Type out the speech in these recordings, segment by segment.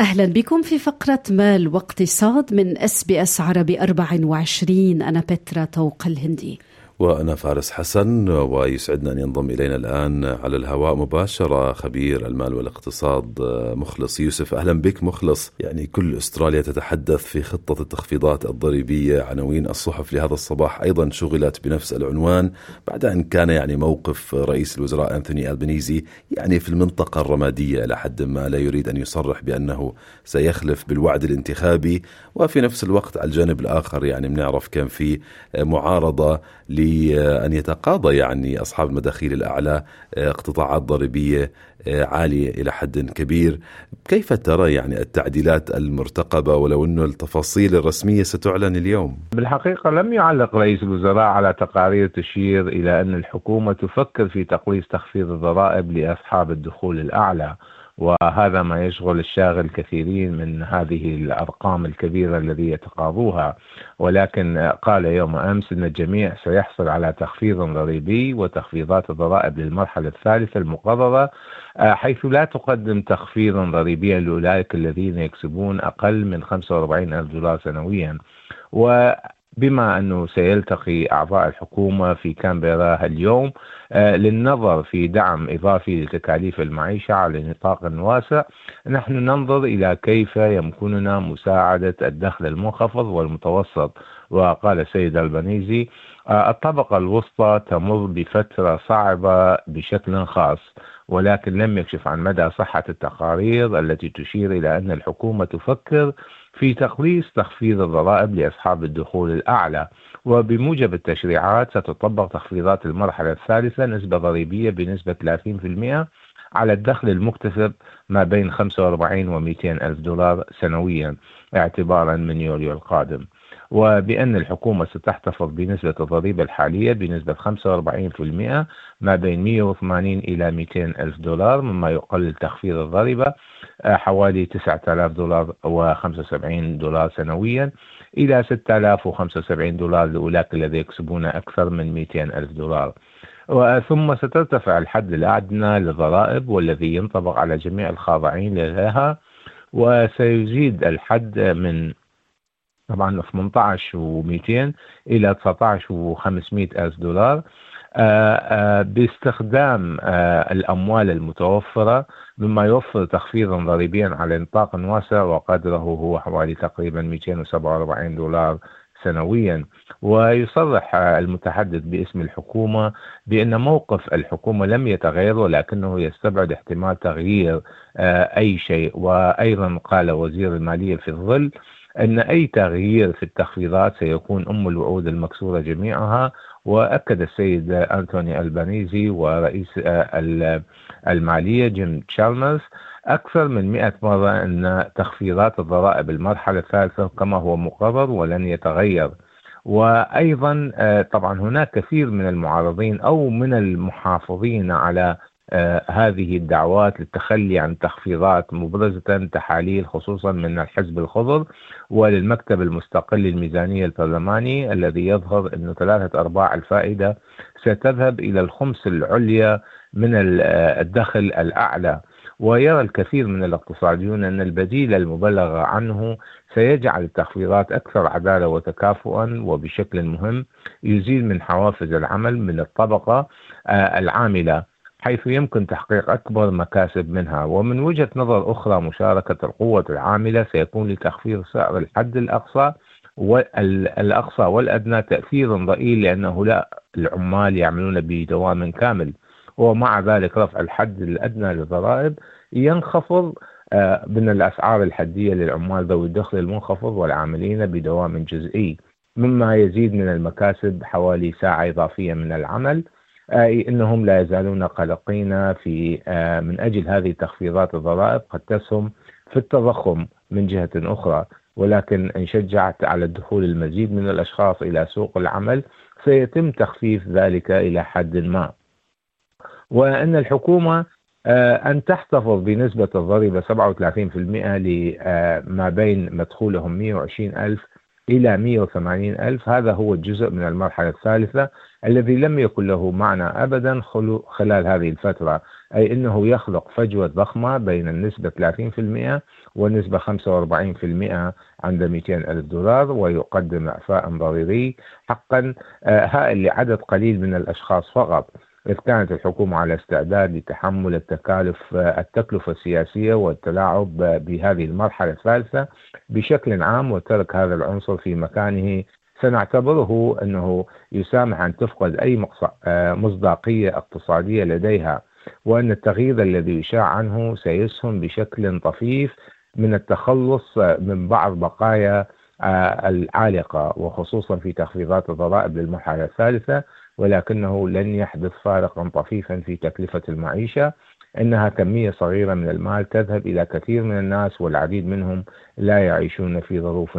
أهلا بكم في فقرة مال واقتصاد من اس بي اس عربي 24 أنا بترا توق الهندي. وأنا فارس حسن ويسعدنا أن ينضم إلينا الآن على الهواء مباشرة خبير المال والاقتصاد مخلص يوسف. أهلا بك مخلص. يعني كل أستراليا تتحدث في خطة التخفيضات الضريبية عناوين الصحف لهذا الصباح. أيضا شغلت بنفس العنوان بعد أن كان يعني موقف رئيس الوزراء أنثوني ألبنيزي يعني في المنطقة الرمادية إلى حد ما لا يريد أن يصرح بأنه سيخلف بالوعد الانتخابي. وفي نفس الوقت على الجانب الآخر يعني بنعرف كان في معارضة لأن يتقاضى يعني أصحاب المداخيل الأعلى اقتطاعات ضريبية عالية إلى حد كبير. كيف ترى يعني التعديلات المرتقبة ولو أنه التفاصيل الرسمية ستعلن اليوم؟ بالحقيقة لم يعلق رئيس الوزراء على تقارير تشير إلى أن الحكومة تفكر في تقليص تخفيض الضرائب لأصحاب الدخول الأعلى. وهذا ما يشغل الشاغل كثيرين من هذه الأرقام الكبيرة الذي يتقاضوها. ولكن قال يوم أمس إن الجميع سيحصل على تخفيض ضريبي وتخفيضات الضرائب للمرحلة الثالثة المقررة حيث لا تقدم تخفيضا ضريبيا لأولئك الذين يكسبون أقل من 45 ألف دولار سنويا. و بما أنه سيلتقي أعضاء الحكومة في كامبيرا اليوم للنظر في دعم إضافي لتكاليف المعيشة على نطاق واسع نحن ننظر إلى كيف يمكننا مساعدة الدخل المنخفض والمتوسط. وقال السيد البنيزي الطبقة الوسطى تمر بفترة صعبة بشكل خاص. ولكن لم يكشف عن مدى صحة التقارير التي تشير إلى أن الحكومة تفكر في تقليص تخفيض الضرائب لأصحاب الدخول الأعلى. وبموجب التشريعات ستطبق تخفيضات المرحلة الثالثة نسبة ضريبية بنسبة 30% على الدخل المكتسب ما بين 45 و 200 ألف دولار سنويا اعتبارا من يوليو القادم. وبأن الحكومة ستحتفظ بنسبة الضريبة الحالية بنسبة 45% ما بين 180 إلى 200 ألف دولار مما يقلل تخفيض الضريبة حوالي 9000 دولار و75 دولار سنويا إلى 6075 دولار لأولئك الذين يكسبون أكثر من 200 ألف دولار. ثم سترتفع الحد الأدنى للضرائب والذي ينطبق على جميع الخاضعين لها وسيزيد الحد من طبعا 18 و200 إلى 19 و500 ألف دولار. باستخدام الأموال المتوفرة مما يوفر تخفيضا ضريبيا على نطاق واسع وقدره هو حوالي تقريبا 247 دولار سنويا. ويصرح المتحدث باسم الحكومة بأن موقف الحكومة لم يتغير ولكنه يستبعد احتمال تغيير أي شيء. وأيضا قال وزير المالية في الظل أن أي تغيير في التخفيضات سيكون أم الوعود المكسورة جميعها وأكد السيد أنتوني ألبانيزي ورئيس المالية جيم تشالمرز أكثر من 100 مرة أن تخفيضات الضرائب المرحلة الثالثة كما هو مقرر ولن يتغير. وأيضا طبعا هناك كثير من المعارضين أو من المحافظين على هذه الدعوات للتخلي عن تخفيضات مبرزة تحاليل خصوصا من الحزب الخضر وللمكتب المستقل للميزانية البرلماني الذي يظهر أن ثلاثة أرباع الفائدة ستذهب إلى الخمس العليا من الدخل الأعلى. ويرى الكثير من الاقتصاديون أن البديل المبلغ عنه سيجعل التخفيضات أكثر عدالة وتكافؤا وبشكل مهم يزيد من حوافز العمل من الطبقة العاملة. حيث يمكن تحقيق أكبر مكاسب منها. ومن وجهة نظر أخرى مشاركة القوة العاملة سيكون لتخفيض سعر الحد الأقصى والأقصى والأدنى تأثير ضئيل لأن هؤلاء العمال يعملون بدوام كامل. ومع ذلك رفع الحد الأدنى للضرائب ينخفض من الأسعار الحدية للعمال ذوي الدخل المنخفض والعاملين بدوام جزئي. مما يزيد من المكاسب حوالي ساعة إضافية من العمل. أي أنهم لا يزالون قلقين في من أجل هذه تخفيضات الضرائب قد تسهم في التضخم من جهة أخرى ولكن إن شجعت على الدخول المزيد من الأشخاص إلى سوق العمل سيتم تخفيف ذلك إلى حد ما. وأن الحكومة آه، أن تحتفظ بنسبة الضريبة 37% لما بين مدخولهم 120 ألف إلى 180 ألف. هذا هو الجزء من المرحلة الثالثة الذي لم يكن له معنى أبدا خلال هذه الفترة. أي أنه يخلق فجوة ضخمة بين النسبة 30% والنسبة 45% عند 200 ألف دولار ويقدم إعفاء ضريبي حقا آه، هائل لعدد قليل من الأشخاص فقط. إذ كانت الحكومة على استعداد لتحمل التكالف التكلفة السياسية والتلاعب بهذه المرحلة الثالثة بشكل عام وترك هذا العنصر في مكانه. سنعتبره أنه يسامح أن تفقد أي مصداقية اقتصادية لديها وأن التغيير الذي يشاع عنه سيسهم بشكل طفيف من التخلص من بعض بقايا العالقة وخصوصا في تخفيضات الضرائب للمرحلة الثالثة. ولكنه لن يحدث فارقا طفيفا في تكلفة المعيشة. إنها كمية صغيرة من المال تذهب إلى كثير من الناس والعديد منهم لا يعيشون في ظروف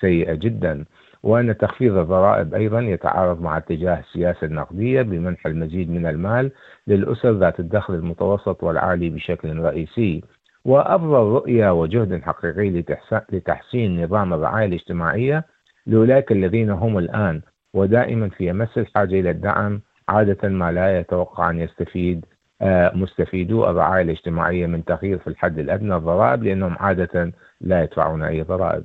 سيئة جدا. وأن تخفيض الضرائب أيضا يتعارض مع اتجاه السياسة النقدية بمنح المزيد من المال للأسر ذات الدخل المتوسط والعالي بشكل رئيسي. وأفضل رؤية وجهد حقيقي لتحسين نظام الرعاية الاجتماعية لأولئك الذين هم الآن ودائما في أمس الحاجة إلى الدعم عادة ما لا يتوقع أن يستفيد آه، مستفيدو الرعاية الاجتماعية من تغيير في الحد الأدنى الضرائب لأنهم عادة لا يدفعون أي ضرائب.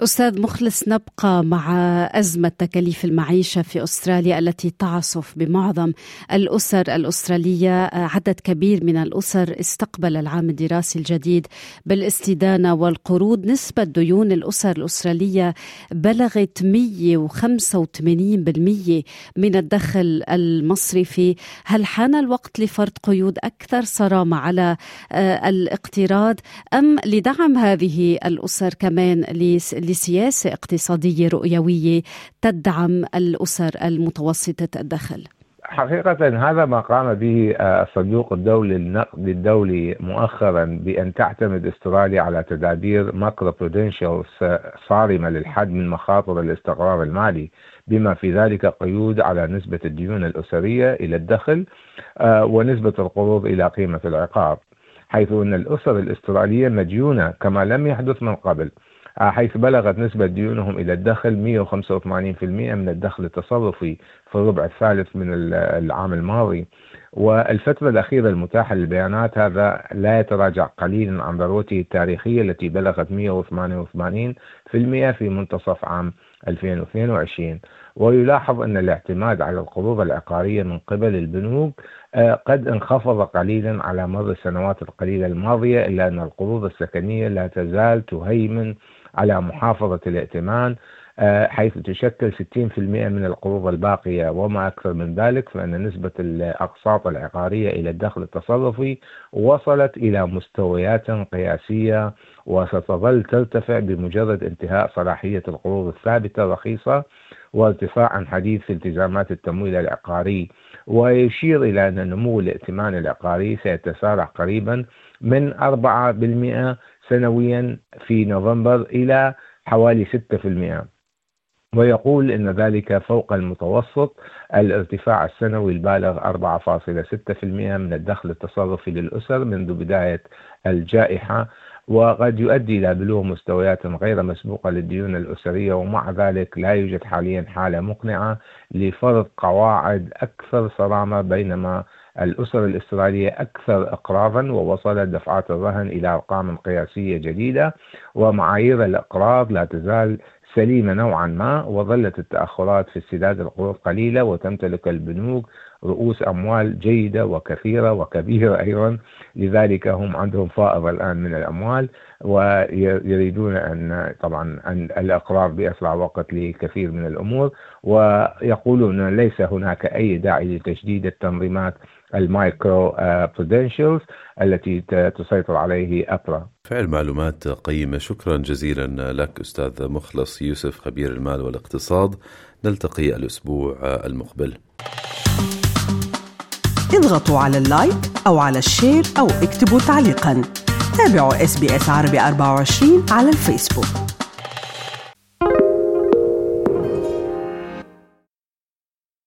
أستاذ مخلص نبقى مع أزمة تكاليف المعيشة في أستراليا التي تعصف بمعظم الأسر الأسترالية. عدد كبير من الأسر استقبل العام الدراسي الجديد بالاستدانة والقروض. نسبة ديون الأسر الأسترالية بلغت 185% من الدخل المصرفي هل حان الوقت لفرض قيود أكثر صرامة على آه، الاقتراض أم لدعم هذه الأسر كمان لسياسة اقتصادية رؤيوية تدعم الأسر المتوسطة الدخل. حقيقة هذا ما قام به آه، الصندوق الدولي للنقد الدولي مؤخرا بأن تعتمد أستراليا على تدابير macroprudential صارمة للحد من مخاطر الاستقرار المالي بما في ذلك قيود على نسبة الديون الأسرية إلى الدخل آه، ونسبة القروض إلى قيمة العقار حيث أن الأسر الأسترالية مديونة كما لم يحدث من قبل. آه، حيث بلغت نسبة ديونهم إلى الدخل 185% من الدخل التصرفي في الربع الثالث من العام الماضي. والفترة الأخيرة المتاحة للبيانات هذا لا يتراجع قليلا عن ذروته التاريخية التي بلغت 188% في منتصف عام 2022 ويلاحظ أن الاعتماد على القروض العقارية من قبل البنوك آه، قد انخفض قليلا على مر السنوات القليلة الماضية إلا أن القروض السكنية لا تزال تهيمن على محافظة الائتمان آه، حيث تشكل 60% من القروض الباقية وما أكثر من ذلك فإن نسبة الأقساط العقارية إلى الدخل التصرفي وصلت إلى مستويات قياسية وستظل ترتفع بمجرد انتهاء صلاحية القروض الثابتة الرخيصة وارتفاع حديث في التزامات التمويل العقاري. ويشير إلى أن نمو الائتمان العقاري سيتسارع قريبا من 4% سنويا في نوفمبر إلى حوالي 6% ويقول إن ذلك فوق المتوسط الارتفاع السنوي البالغ 4.6% من الدخل التصرفي للأسر منذ بداية الجائحة وقد يؤدي إلى بلوغ مستويات غير مسبوقة للديون الأسرية ومع ذلك لا يوجد حاليا حالة مقنعة لفرض قواعد أكثر صرامة بينما الأسر الإسرائيلية أكثر إقراضا ووصلت دفعات الرهن إلى أرقام قياسية جديدة ومعايير الإقراض لا تزال سليمة نوعا ما وظلت التأخرات في استداد القروض قليلة وتمتلك البنوك رؤوس أموال جيدة وكثيرة وكبيرة أيضا. لذلك هم عندهم فائض الآن من الأموال ويريدون أن طبعا أن الإقرار بأسرع وقت لكثير من الأمور. ويقولون ليس هناك أي داعي لتشديد التنظيمات ال macroprudentials التي تسيطر عليه APRA. فعلا معلومات قيمة. شكرا جزيلا لك أستاذ مخلص يوسف خبير المال والاقتصاد. نلتقي الأسبوع المقبل. اضغطوا على ال like أو على ال share أو اكتبوا تعليقا. تابعوا إس بي إس عربي 24 على الفيسبوك.